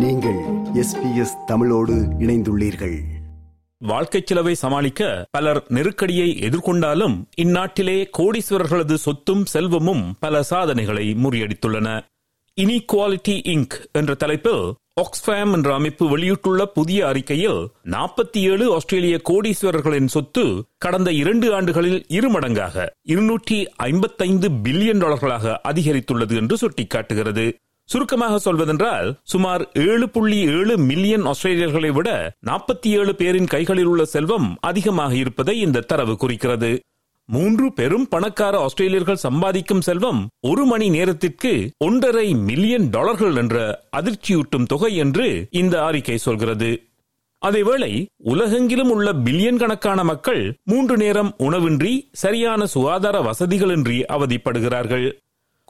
நீங்கள் எஸ்பிஎஸ் தமிழோடு இணைந்துள்ளீர்கள். வாழ்க்கைச் செலவை சமாளிக்க பலர் நெருக்கடியை எதிர்கொண்டாலும் இந்நாட்டிலே கோடீஸ்வரர்களது சொத்தும் செல்வமும் பல சாதனைகளை முறியடித்துள்ளன. இனிக்வாலிட்டி இங்க் என்ற தலைப்பில் ஆக்ஸ்ஃபேம் என்ற அமைப்பு வெளியிட்டுள்ள புதிய அறிக்கையில் நாற்பத்தி ஏழு ஆஸ்திரேலிய கோடீஸ்வரர்களின் சொத்து கடந்த இரண்டு ஆண்டுகளில் இருமடங்காக இருநூற்றி ஐம்பத்தைந்து பில்லியன் டாலர்களாக அதிகரித்துள்ளது என்று சுட்டிக்காட்டுகிறது. சுருக்கமாக சொல்வதென்றால் சுமார் ஏழு புள்ளி ஏழு மில்லியன் ஆஸ்திரேலியர்களை விட நாற்பத்தி ஏழு பேரின் கைகளில் உள்ள செல்வம் அதிகமாக இருப்பதை இந்த தரவு குறிக்கிறது. மூன்று பெரும் பணக்கார ஆஸ்திரேலியர்கள் சம்பாதிக்கும் செல்வம் ஒரு மணி நேரத்திற்கு ஒன்றரை மில்லியன் டாலர்கள் என்ற அதிர்ச்சியூட்டும் தொகை என்று இந்த அறிக்கை சொல்கிறது. அதேவேளை உலகெங்கிலும் உள்ள பில்லியன் கணக்கான மக்கள் மூன்று நேரம் உணவின்றி சரியான சுகாதார வசதிகளின்றி அவதிப்படுகிறார்கள்.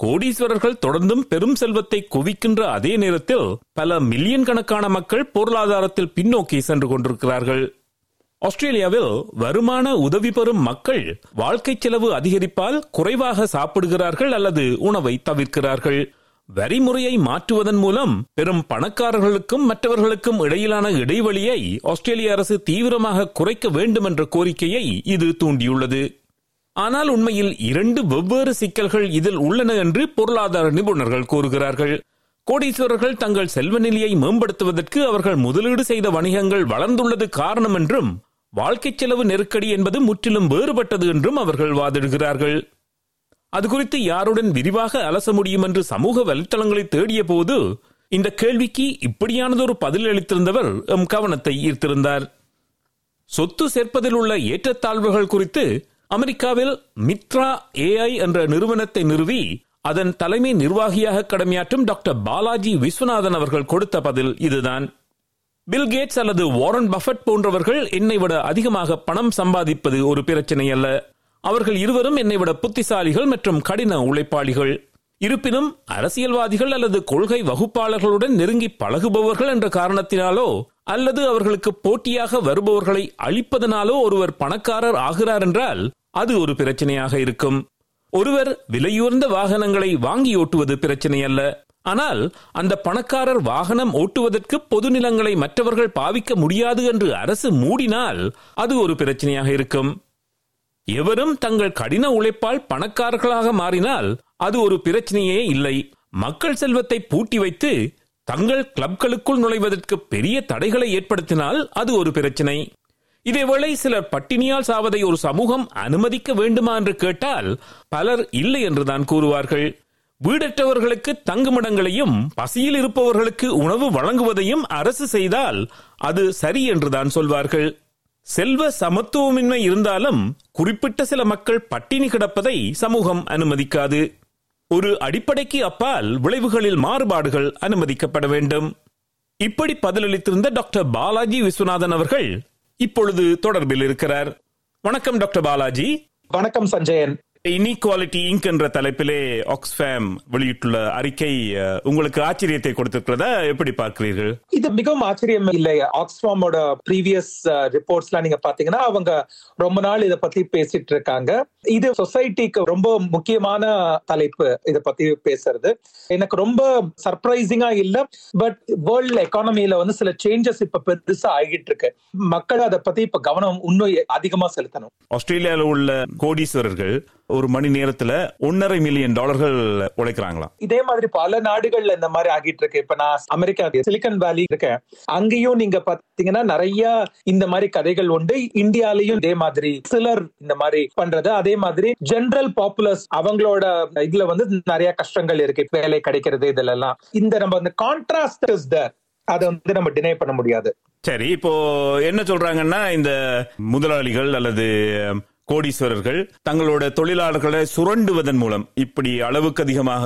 கோடீஸ்வரர்கள் தொடர்ந்தும் பெரும் செல்வத்தை குவிக்கின்ற அதே நேரத்தில் பல மில்லியன் கணக்கான மக்கள் பொருளாதாரத்தில் பின்னோக்கி சென்று கொண்டிருக்கிறார்கள். ஆஸ்திரேலியாவில் வருமான உதவி பெறும் மக்கள் வாழ்க்கை செலவு அதிகரிப்பால் குறைவாக சாப்பிடுகிறார்கள் அல்லது உணவை தவிர்க்கிறார்கள். வரிமுறையை மாற்றுவதன் மூலம் பெரும் பணக்காரர்களுக்கும் மற்றவர்களுக்கும் இடையிலான இடைவெளியை ஆஸ்திரேலிய அரசு தீவிரமாக குறைக்க வேண்டும் என்ற கோரிக்கையை இது தூண்டியுள்ளது. ஆனால் உண்மையில் இரண்டு வெவ்வேறு சிக்கல்கள் இதில் உள்ளன என்று பொருளாதார நிபுணர்கள் கூறுகிறார்கள். கோடீஸ்வரர்கள் தங்கள் செல்வ நிலையை மேம்படுத்துவதற்கு அவர்கள் முதலீடு செய்த வணிகங்கள் வளர்ந்துள்ளது காரணம் என்றும் வாழ்க்கை செலவு நெருக்கடி என்பது முற்றிலும் வேறுபட்டது என்றும் அவர்கள் வாதிடுகிறார்கள். அது குறித்து யாருடன் விரிவாக அலச முடியும் என்று சமூக வலைத்தளங்களை தேடிய போது இந்த கேள்விக்கு இப்படியானதொரு பதில் அளித்திருந்தவர் எம் கவனத்தை ஈர்த்திருந்தார். சொத்து சேர்ப்பதில் உள்ள ஏற்றத்தாழ்வுகள் குறித்து அமெரிக்காவில் மித்ரா ஏஐ என்ற நிறுவனத்தை நிறுவி அதன் தலைமை நிர்வாகியாக கடமையாற்றும் டாக்டர் பாலாஜி விஸ்வநாதன் அவர்கள் கொடுத்த பதில் இதுதான். பில் கேட்ஸ் அல்லது வாரன் பஃபட் போன்றவர்கள் என்னை விட அதிகமாக பணம் சம்பாதிப்பது ஒரு பிரச்சனை அல்ல. அவர்கள் இருவரும் என்னை விட புத்திசாலிகள் மற்றும் கடின உழைப்பாளிகள். இருப்பினும் அரசியல்வாதிகள் அல்லது கொள்கை வகுப்பாளர்களுடன் நெருங்கி பழகுபவர்கள் என்ற காரணத்தினாலோ அல்லது அவர்களுக்கு போட்டியாக வருபவர்களை அழிப்பதனாலோ ஒருவர் பணக்காரர் ஆகிறார் என்றால் அது ஒரு பிரச்சனையாக இருக்கும். ஒருவர் விலையுயர்ந்த வாகனங்களை வாங்கி ஓட்டுவது பிரச்சனை அல்ல ஆனால் அந்த பணக்காரர் வாகனம் ஓட்டுவதற்கு பொது நிலங்களை மற்றவர்கள் பாவிக்க முடியாது என்று அரசு மூடினால் அது ஒரு பிரச்சனையாக இருக்கும். எவரும் தங்கள் கடின உழைப்பால் பணக்காரர்களாக மாறினால் அது ஒரு பிரச்சனையே இல்லை. மக்கள் செல்வத்தை பூட்டி வைத்து தங்கள் கிளப்களுக்குள் நுழைவதற்கு பெரிய தடைகளை ஏற்படுத்தினால் அது ஒரு பிரச்சனை. இதேவேளை சிலர் பட்டினியால் சாவதை ஒரு சமூகம் அனுமதிக்க வேண்டுமா என்று கேட்டால் பலர் இல்லை என்றுதான் கூறுவார்கள். வீடற்றவர்களுக்கு தங்குமிடங்களையும் பசியில் இருப்பவர்களுக்கு உணவு வழங்குவதையும் அரசு செய்தால் அது சரி என்றுதான் சொல்வார்கள். செல்வ சமத்துவமின்மை இருந்தாலும் குறிப்பிட்ட சில மக்கள் பட்டினி கிடப்பதை சமூகம் அனுமதிக்காது. ஒரு அடிப்படைக்கு அப்பால் விளைவுகளில் மாறுபாடுகள் அனுமதிக்கப்பட வேண்டும். இப்படி பதிலளித்திருந்த டாக்டர் பாலாஜி விஸ்வநாதன் அவர்கள் இப்பொழுது தொடர்பில் இருக்கிறார். வணக்கம் டாக்டர் பாலாஜி. வணக்கம் சஞ்சயன். இன்இக்வாலிட்டி இங்க் என்ற தலைப்பிலே ஆக்ஸ்ஃபேம் வெளியிட்டுள்ள அறிக்கை உங்களுக்கு ஆச்சரியத்தை கொடுத்திருக்கிறதா? எப்படி பார்க்கிறீர்கள்? இது மிகவும் ஆச்சரியம் இல்லை. ஆக்ஸ்ஃபாமோட ப்ரீவியஸ் ரிப்போர்ட்ஸ் எல்லாம் நீங்க பாத்தீங்கன்னா அவங்க ரொம்ப நாள் இத பத்தி பேசிட்டு இருக்காங்க. இது சொசைட்டிக்கு ரொம்ப முக்கியமான தலைப்பு இத பத்தி பேசுறது. எனக்கு ரொம்ப சர்ப்ரைசிங்கா இல்ல பட் வேர்ல்ட் எக்கானமில வந்து சில சேஞ்சஸ் இப்ப பெருசா ஆகிட்டு இருக்கு மக்கள் அதை பத்தி இப்ப கவனம் இன்னும் அதிகமா செலுத்தணும். ஆஸ்திரேலியாவில் உள்ள கோடீஸ்வரர்கள் ஒரு மணி நேரத்துல ஒன்னரை மில்லியன் டாலர்கள் உழைக்கிறாங்களாம் இதே மாதிரி பல நாடுகள்ல இந்த மாதிரி ஆகிட்டு இருக்கு. இப்ப நான் அமெரிக்கா சிலிக்கன் வேலி இருக்கேன். அங்கேயும் நீங்க பாத்தீங்கன்னா நிறைய இந்த மாதிரி கதைகள் உண்டு. இந்தியாலயும் இதே மாதிரி சிலர் இந்த மாதிரி பண்றது. அதே மாதிரி ஜெனரல் பாப்புலர்ஸ் அவங்களோட இதுல வந்து நிறைய கஷ்டங்கள் இருக்கு. வேலை கிடைக்கிறது இதுல எல்லாம் இந்த நம்ம இந்த கான்ட்ராஸ்ட் இஸ் தர் அதை வந்து நம்ம டினை பண்ண முடியாது. சரி இப்போ என்ன சொல்றாங்கன்னா இந்த முதலாளிகள் அல்லது கோடீஸ்வரர்கள் தங்களோட தொழிலாளர்களை சுரண்டுவதன் மூலம் இப்படி அளவுக்கு அதிகமாக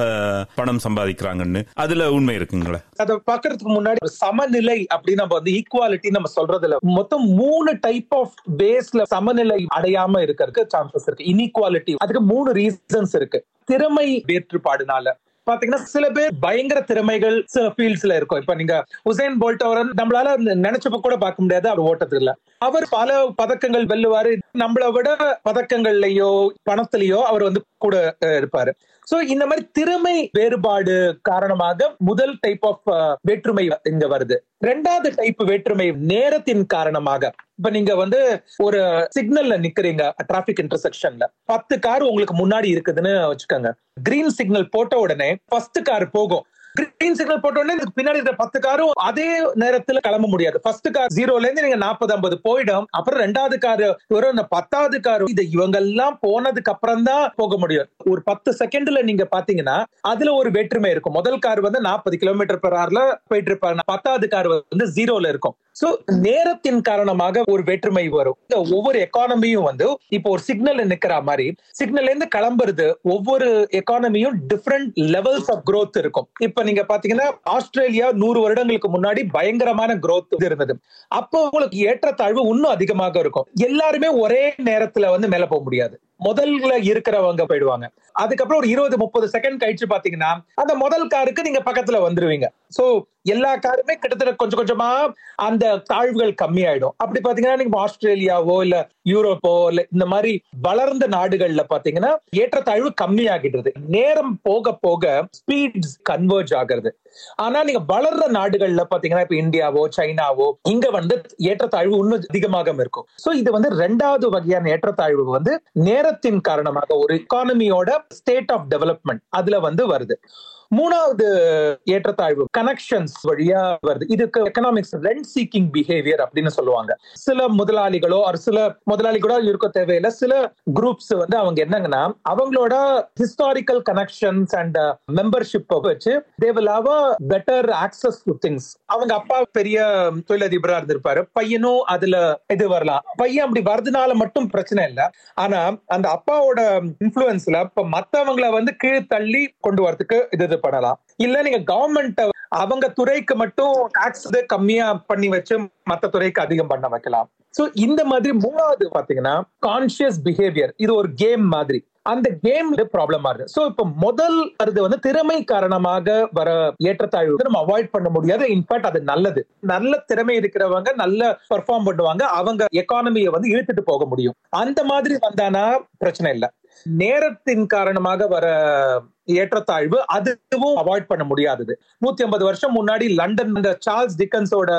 பணம் சம்பாதிக்கிறாங்கன்னு அதுல உண்மை இருக்குங்களா? அதை பாக்குறதுக்கு முன்னாடி ஒரு சமநிலை அப்படின்னு நம்ம வந்து ஈக்குவாலிட்டி நம்ம சொல்றதுல மொத்தம் மூணு டைப் ஆஃப் பேஸ்ல சமநிலை அடையாம இருக்கிறதுக்கு சான்சஸ் இருக்கு. இன்இக்வாலிட்டி அதுக்கு மூணு ரீசன்ஸ் இருக்கு. திறமை வேற்றுப்பாடுனால பாத்தீங்கன்னா சில பேர் பயங்கர திறமைகள் சில ஃபீல்ட்ஸ்ல இருக்கும். இப்ப நீங்க உசேன் போல்ட் அவர் நம்மளால நினைச்சப்ப கூட பார்க்க முடியாது அவர் ஓட்டத்துல அவர் பல பதக்கங்கள் வெல்லுவாரு. நம்மளை விட பதக்கங்கள்லயோ பணத்திலயோ அவர் வந்து கூட இருப்பாரு. சோ இந்த மாதிரி திறமை வேறுபாடு காரணமாக முதல் டைப் ஆஃப் uh, வேற்றுமை இங்க வருது. ரெண்டாவது டைப் வேற்றுமை நேரத்தின் காரணமாக. இப்ப நீங்க வந்து ஒரு சிக்னல்ல நிக்கிறீங்க டிராபிக் இன்டர்செக்ஷன்ல பத்து கார் உங்களுக்கு முன்னாடி இருக்குதுன்னு வச்சுக்கோங்க. கிரீன் சிக்னல் போட்ட உடனே ஃபர்ஸ்ட் கார் போகும். கிரீன் சிக்னல் போட்டோடனே இதுக்கு பின்னாடி இருக்கிற பத்து காரும் அதே நேரத்துல கிளம்ப முடியாது. ஃபர்ஸ்ட் கார் ஜீரோல இருந்து நீங்க நாற்பது ஐம்பது போயிடும். அப்புறம் ரெண்டாவது கார் வரும் இந்த பத்தாவது கார் இது இவங்க எல்லாம் போனதுக்கு அப்புறம் தான் போக முடியும். ஒரு பத்து செகண்ட்ல நீங்க பாத்தீங்கன்னா அதுல ஒரு வேற்றுமை இருக்கும். முதல் கார் வந்து நாற்பது கிலோமீட்டர் பெர் ஹவர்ல போயிட்டு இருப்பாங்க. பத்தாவது கார் வந்து ஜீரோல இருக்கும். சோ நேரத்தின் காரணமாக ஒரு வேற்றுமை வரும். இந்த ஒவ்வொரு எக்கானமியும் வந்து இப்போ ஒரு சிக்னல் நிக்கிற மாதிரி சிக்னல்ல இருந்து கிளம்புறது ஒவ்வொரு எக்கானமியும் டிஃப்ரெண்ட் லெவல்ஸ் ஆஃப் க்ரோத் இருக்கும். இப்ப நீங்க பாத்தீங்கன்னா ஆஸ்திரேலியா நூறு வருடங்களுக்கு முன்னாடி பயங்கரமான க்ரோத் இருந்தது. அப்போ உங்களுக்கு ஏற்றத்தாழ்வு இன்னும் அதிகமாக இருக்கும். எல்லாருமே ஒரே நேரத்துல வந்து மேல போக முடியாது. முதல்ல இருக்கிறவங்க போயிடுவாங்க. அதுக்கப்புறம் ஒரு இருபது முப்பது செகண்ட் கழிச்சு பாத்தீங்கன்னா அந்த முதல் காருக்கு நீங்க பக்கத்துல வந்துருவீங்க. சோ எல்லா காருமே கிட்டத்தட்ட கொஞ்சம் கொஞ்சமா அந்த தாழ்வுகள் கம்மியாயிடும். அப்படி பாத்தீங்கன்னா நீங்க ஆஸ்திரேலியாவோ இல்ல யூரோப்போ இல்ல இந்த மாதிரி வளர்ந்த நாடுகள்ல பாத்தீங்கன்னா ஏற்றத்தாழ்வு கம்மியாகிடுறது நேரம் போக போக ஸ்பீட் கன்வெர்ஜ் ஆகிறது. ஆனா நீங்க வளர்ற நாடுகள்ல பாத்தீங்கன்னா இப்ப இந்தியாவோ சைனாவோ இங்க வந்து ஏற்றத்தாழ்வு இன்னும் அதிகமாக இருக்கும். சோ இது வந்து ரெண்டாவது வகையான ஏற்றத்தாழ்வு வந்து நேரத்தின் காரணமாக ஒரு எக்கானமியோட ஸ்டேட் ஆஃப் டெவலப்மெண்ட் அதுல வந்து வருது. மூணாவது ஏற்றத்தாழ்வு கனெக்ஷன்ஸ் வழியா வருது. இதுக்கு எக்கனாமிக்ஸ் ரெண்ட் சீக்கிங் பிஹேவியர் அப்படின்னு சொல்லுவாங்க. சில முதலாளிகளோ ஒரு சில முதலாளிகளோ இருக்க தேவையில்ல. சில குரூப்ஸ் வந்து அவங்க என்னங்கன்னா அவங்களோட ஹிஸ்டாரிக்கல் கனெக்ஷன்ஸ் அண்ட் மெம்பர்ஷிப் வச்சு they better access to things அவங்க அப்பா பெரிய தொழிலதிபரா இருந்திருப்பாரு. பையனும் அதுல இது வரலாம். பையன் அப்படி வரதுனால மட்டும் பிரச்சனை இல்ல. ஆனா அந்த அப்பாவோட இன்ஃபுளுன்ஸ்ல இப்ப மத்தவங்கள வந்து கீழ் தள்ளி கொண்டு வரதுக்கு இது இது பண்ணலாம். இல்ல நீங்க கவர்மெண்ட் அவங்க துறைக்கு மட்டும் டாக்ஸ் கம்மியா பண்ணி வச்சு மத்த துறைக்கு அதிகம் பண்ண வைக்கலாம். சோ இந்த மாதிரி மூணாவது பாத்தீங்கன்னா கான்சியஸ் பிஹேவியர் இது ஒரு கேம் மாதிரி. அந்த கேம் ப்ராப்ளமா இருக்கு. சோ இப்ப முதல் அது வந்து திறமை காரணமாக வர ஏற்றத்தாழ்வு நம்ம அவாய்ட் பண்ண முடியாது. இன்ஃபேக்ட் அது நல்லது. நல்ல திறமை இருக்கிறவங்க நல்ல பெர்ஃபார்ம் பண்ணுவாங்க. அவங்க எக்கானமியை வந்து இழுத்துட்டு போக முடியும். அந்த மாதிரி வந்தானா பிரச்சனை இல்லை. நேரத்தின் காரணமாக வர ஏற்றத்தாழ்வு அதுவும் அவாய்ட் பண்ண முடியாதது. நூத்தி ஐம்பது வருஷம் முன்னாடி லண்டன் இந்த சார்ல்ஸ் டிக்கன்ஸோட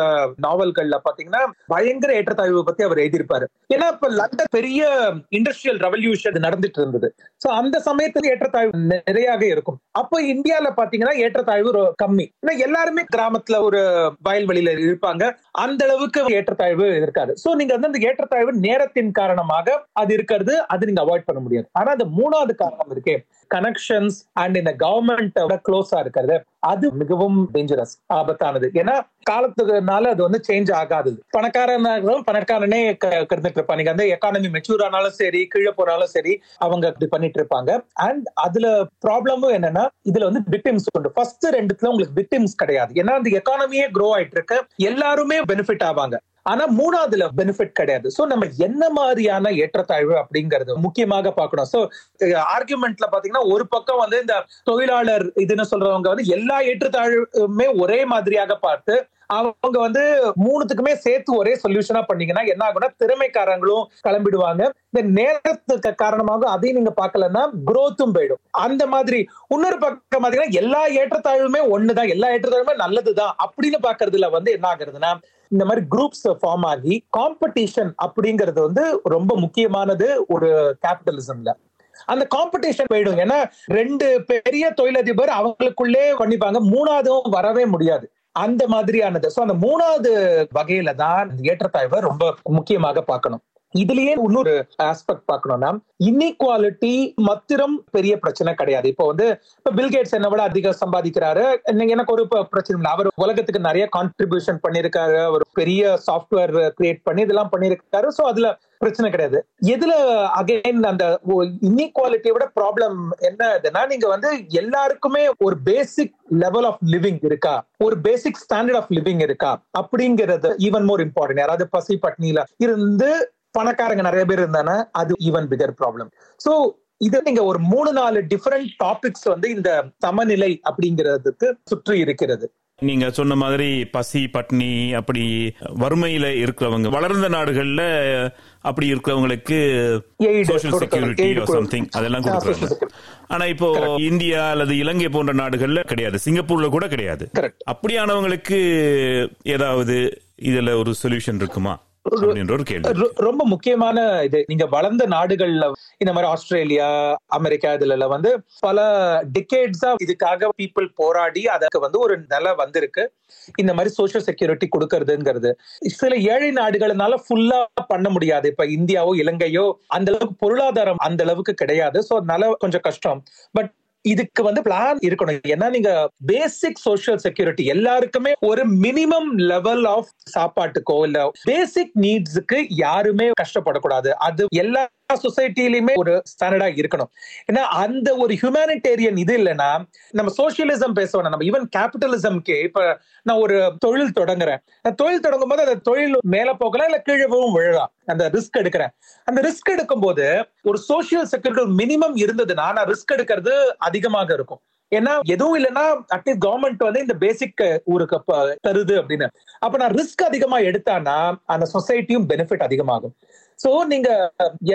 நாவல்கள்ல பாத்தீங்கன்னா பயங்கர ஏற்றத்தாழ்வு பத்தி அவர் எழுதியிருப்பாரு. ஏன்னா இப்ப லண்டன் பெரிய இண்டஸ்ட்ரியல் ரெவல்யூஷன் நடந்துட்டு இருந்தது. சோ அந்த சமயத்துல ஏற்றத்தாழ்வு நிறையாக இருக்கும். அப்போ இந்தியால பாத்தீங்கன்னா ஏற்றத்தாழ்வு கம்மி. ஏன்னா எல்லாருமே கிராமத்துல ஒரு வயல்வெளியில இருப்பாங்க. அந்த அளவுக்கு ஏற்றத்தாழ்வு இருக்காது. சோ நீங்க வந்து அந்த ஏற்றத்தாழ்வு நேரத்தின் காரணமாக அது இருக்கிறது அது நீங்க அவாய்ட் பண்ண முடியாது. ஆனா அந்த மூணாவது காரணம் இருக்கே. கனெக்ஷன்ஸ் அண்ட் இந்த கவர்மெண்ட் க்ளோஸா இருக்கிறது. அது மிகவும் டேஞ்சரஸ் ஆபத்தானது. ஏன்னா காலத்துக்குனால அது வந்து சேஞ்ச் ஆகாது பணக்காரனாகவும் பணக்காரனே க- கிடந்துட்டு இருப்பாங்க நீங்க எக்கானமி மெச்சூர் ஆனாலும் சரி கீழே போனாலும் சரி அவங்க இப்படி பண்ணிட்டு இருப்பாங்க அண்ட் அதுல ப்ராப்ளமும் என்னன்னா இதுல வந்து விக்டிம்ஸ் உண்டு. ஃபர்ஸ்ட் ரெண்டுத்துல உங்களுக்கு விக்டிம்ஸ் கிடையாது. ஏன்னா அந்த எக்கானமியே க்ரோ ஆயிட்டு இருக்கு எல்லாருமே பெனிஃபிட் ஆவாங்க. ஆனா மூணாவதுல பெனிஃபிட் கிடையாது. சோ நம்ம என்ன மாதிரியான ஏற்றத்தாழ்வு அப்படிங்கறது முக்கியமாக பார்க்கணும். சோ ஆர்குமெண்ட்ல பாத்தீங்கன்னா ஒரு பக்கம் வந்து இந்த தொழிலாளர் இதுன்னு சொல்றவங்க வந்து எல்லா ஏற்றத்தாழ்வுமே ஒரே மாதிரியாக பார்த்து அவங்க வந்து மூணுத்துக்குமே சேர்த்து ஒரே சொல்யூஷனா பண்ணீங்கன்னா என்ன ஆகும்னா திறமைக்காரங்களும் கிளம்பிடுவாங்க. இந்த நேரத்துக்கு காரணமாக அதையும் நீங்க பார்க்கலன்னா குரோத்தும் போயிடும். அந்த மாதிரி இன்னொரு பக்கம் பாத்தீங்கன்னா எல்லா ஏற்றத்தாழ்வுமே ஒண்ணுதான். எல்லா ஏற்றத்தாழ்வுமே நல்லதுதான். அப்படின்னு பாக்குறதுல வந்து என்ன ஆகுறதுன்னா இந்த மாதிரி குரூப்ஸ் ஃபார்ம் ஆகி காம்படிஷன் அப்படிங்கிறது வந்து ரொம்ப முக்கியமானது ஒரு கேபிட்டலிசம்ல அந்த காம்படிஷன் போயிடும். ஏன்னா ரெண்டு பெரிய தொழிலதிபர் அவங்களுக்குள்ளே பண்ணிப்பாங்க. மூணாவதும் வரவே முடியாது. அந்த மாதிரியானது. சோ அந்த மூணாவது வகையில தான் ஏற்றத்தாழ்வை ரொம்ப முக்கியமாக பார்க்கணும். இதுலயே இன்னொரு ஆஸ்பெக்ட் பார்க்கணும்னா இன்இக்வாலிட்டி மத்திரம் பெரிய பிரச்சனை கிடையாது. இப்போ வந்து இப்ப பில்கேட்ஸ் என்ன விட அதிகம் சம்பாதிக்கிறாரு. எனக்கு ஒரு பிரச்சனை இல்லை. அவர் உலகத்துக்கு நிறைய கான்ட்ரிபியூஷன் பண்ணிருக்காரு அவர் பெரிய சாஃப்ட்வேர் கிரியேட் பண்ணி இதெல்லாம் பண்ணிருக்காரு சோ அதுல பிரச்சனை கிடையாது. எதுல அகைன் அந்த இன்இக்வாலிட்டியை விட ப்ராப்ளம் என்னதுன்னா நீங்க வந்து எல்லாருக்குமே ஒரு பேசிக் லெவல் ஆஃப் லிவிங் இருக்கா? ஒரு பேசிக் ஸ்டாண்டர்ட் ஆஃப் லிவிங் இருக்கா? அப்படிங்கிறது ஈவன் மோர் இம்பார்ட்டன்ட் யாராவது பசி பட்னியில இருந்து பணக்காரங்க நிறைய பேர் இருந்தானா அது ஈவன் பிகர் ப்ராப்ளம் சோ இது நீங்க ஒரு மூணு நாலு டிஃபரெண்ட் டாபிக்ஸ் வந்து இந்த சமநிலை அப்படிங்கிறதுக்கு சுற்றி இருக்கிறது. நீங்க சொன்ன மாதிரி பசி பட்னி அப்படி வறுமையில இருக்கிறவங்க வளர்ந்த நாடுகள்ல அப்படி இருக்கிறவங்களுக்கு சோஷியல். செக்யூரிட்டி சம்திங் அதெல்லாம் கொடுக்குறாங்க. ஆனா இப்போ இந்தியா அல்லது இலங்கை போன்ற நாடுகள்ல கிடையாது. சிங்கப்பூர்ல கூட கிடையாது. அப்படியானவங்களுக்கு ஏதாவது இதுல ஒரு சொல்யூஷன் இருக்குமா? ரொம்ப முக்கியமான இது. நீங்க வளர்ந்த நாடுகள்ல இந்த மாதிரி ஆஸ்திரேலியா அமெரிக்கா இதுல எல்லாம் வந்து பல டிகேட்ஸா இதுக்காக பீப்புள் போராடி அதற்கு வந்து ஒரு நிலை வந்திருக்கு. இந்த மாதிரி சோஷியல் செக்யூரிட்டி கொடுக்கறதுங்கிறது. சில ஏழை நாடுகள்னால ஃபுல்லா பண்ண முடியாது. இப்ப இந்தியாவோ இலங்கையோ அந்த அளவுக்கு பொருளாதாரம் அந்த அளவுக்கு கிடையாது. சோ அதனால கொஞ்சம் கஷ்டம். பட் இதுக்கு வந்து பிளான் இருக்கணும். ஏன்னா நீங்க பேசிக் சோசியல் செக்யூரிட்டி எல்லாருக்குமே ஒரு மினிமம் லெவல் ஆஃப் சாப்பாட்டுக்கோ இல்ல பேசிக் நீட்ஸுக்கு யாருமே கஷ்டப்படக்கூடாது. அது எல்லா சொசைட்டிலுமே ஒரு ஸ்டாண்டர்டா இருக்கணும். ஏன்னா அந்த ஒரு ஹியூமானிட்டேரியன் இது இல்லைன்னா நம்ம சோசியலிசம் பேசணும் நம்ம ஈவன் கேபிட்டலிசம்க்கு இப்ப நான் ஒரு தொழில் தொடங்குறேன். தொழில் தொடங்கும் போது அந்த தொழில் மேல போகலாம் இல்ல கீழவும் விழலாம். அந்த ரிஸ்க் எடுக்கிறேன். அந்த ரிஸ்க் எடுக்கும் போது ஒரு சோசியல் செக்யூரிட்டி மினிமம் இருந்ததுன்னா நான் ரிஸ்க் எடுக்கிறது அதிகமாக இருக்கும். ஏன்னா எதுவும் இல்லைன்னா அட்லீஸ்ட் கவர்மெண்ட் வந்து இந்த பேசிக் ஊருக்கு தருது அப்படின்னு. அப்ப நான் ரிஸ்க் அதிகமா எடுத்தானா அந்த சொசைட்டியும் பெனிஃபிட் அதிகமாகும். சோ நீங்க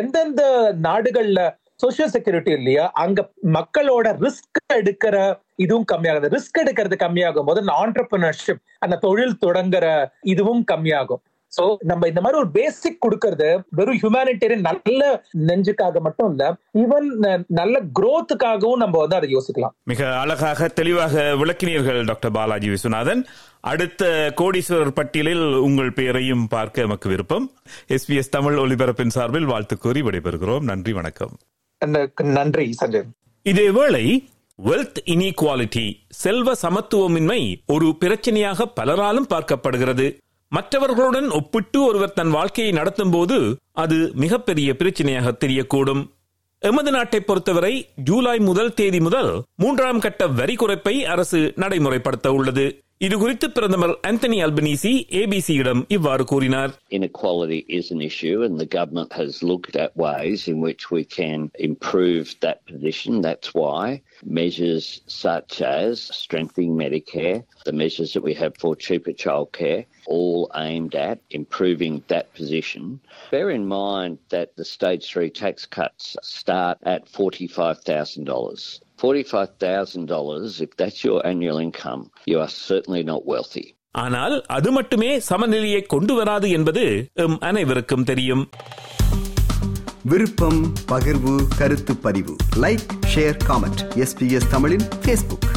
எந்தெந்த நாடுகள்ல சோசியல் செக்யூரிட்டி இல்லையா அங்க மக்களோட ரிஸ்க் எடுக்கிற இதுவும் கம்மியாகுது. ரிஸ்க் எடுக்கிறது கம்மியாகும் போது அந்த ஆண்டர்பிரினர்ஷிப் அந்த தொழில் தொடங்குற இதுவும் கம்மியாகும். சோ நம்ம இந்த மாதிரி ஒரு பேசிக் கொடுக்கறது வெறும் ஹியூமானிட்டேரியன் நல்ல நெஞ்சுக்காக மட்டும் இல்ல ஈவன் நல்ல growthக்காகவும் நம்ம வந்து அதை யோசிக்கலாம். மிக அழகாக தெளிவாக விளக்கினீர்கள் டாக்டர் பாலாஜி விஸ்வநாதன். அடுத்த கோடீஸ்வரர் பட்டியலில் உங்கள் பெயரையும் பார்க்க எமக்கு விருப்பம். எஸ்பிஎஸ் தமிழ் ஒலிபரப்பின் சார்பில் வாழ்த்து கூறி விடைபெறுகிறோம். நன்றி வணக்கம். நன்றி சஞ்சய். இதேவேளை வெல்த் இனீக்வாலிட்டி செல்வ சமத்துவமின்மை ஒரு பிரச்சனையாக பலராலும் பார்க்கப்படுகிறது. மற்றவர்களுடன் ஒப்பிட்டு ஒருவர் தன் வாழ்க்கையை நடத்தும் போது அது மிகப்பெரிய பிரச்சனையாக தெரியக்கூடும். எமது நாட்டை பொறுத்தவரை ஜூலை முதல் தேதி முதல் மூன்றாம் கட்ட வரி குறைப்பை அரசு நடைமுறைப்படுத்த உள்ளது. இது குறித்து பிரதமர் ஆந்தனி அல்பனீசி ஏபிசியிடம் இவ்வாறு கூறினார் Inequality is an issue, and the government has looked at ways in which we can improve that position. That's why measures such as strengthening Medicare, the measures that we have for cheaper childcare, all aimed at improving that position. Bear in mind that the stage three tax cuts start at $45,000. $45,000, if that's your annual income, you are certainly not wealthy. ஆனால் அது மட்டுமே சமநிலையை கொண்டு வராது என்பது M அனைவருக்கும் தெரியும். விருப்பம் பகிர்வு கருத்து பதிவு. லைக் ஷேர் காமெண்ட் எஸ்பிஎஸ் தமிழின் ஃபேஸ்புக்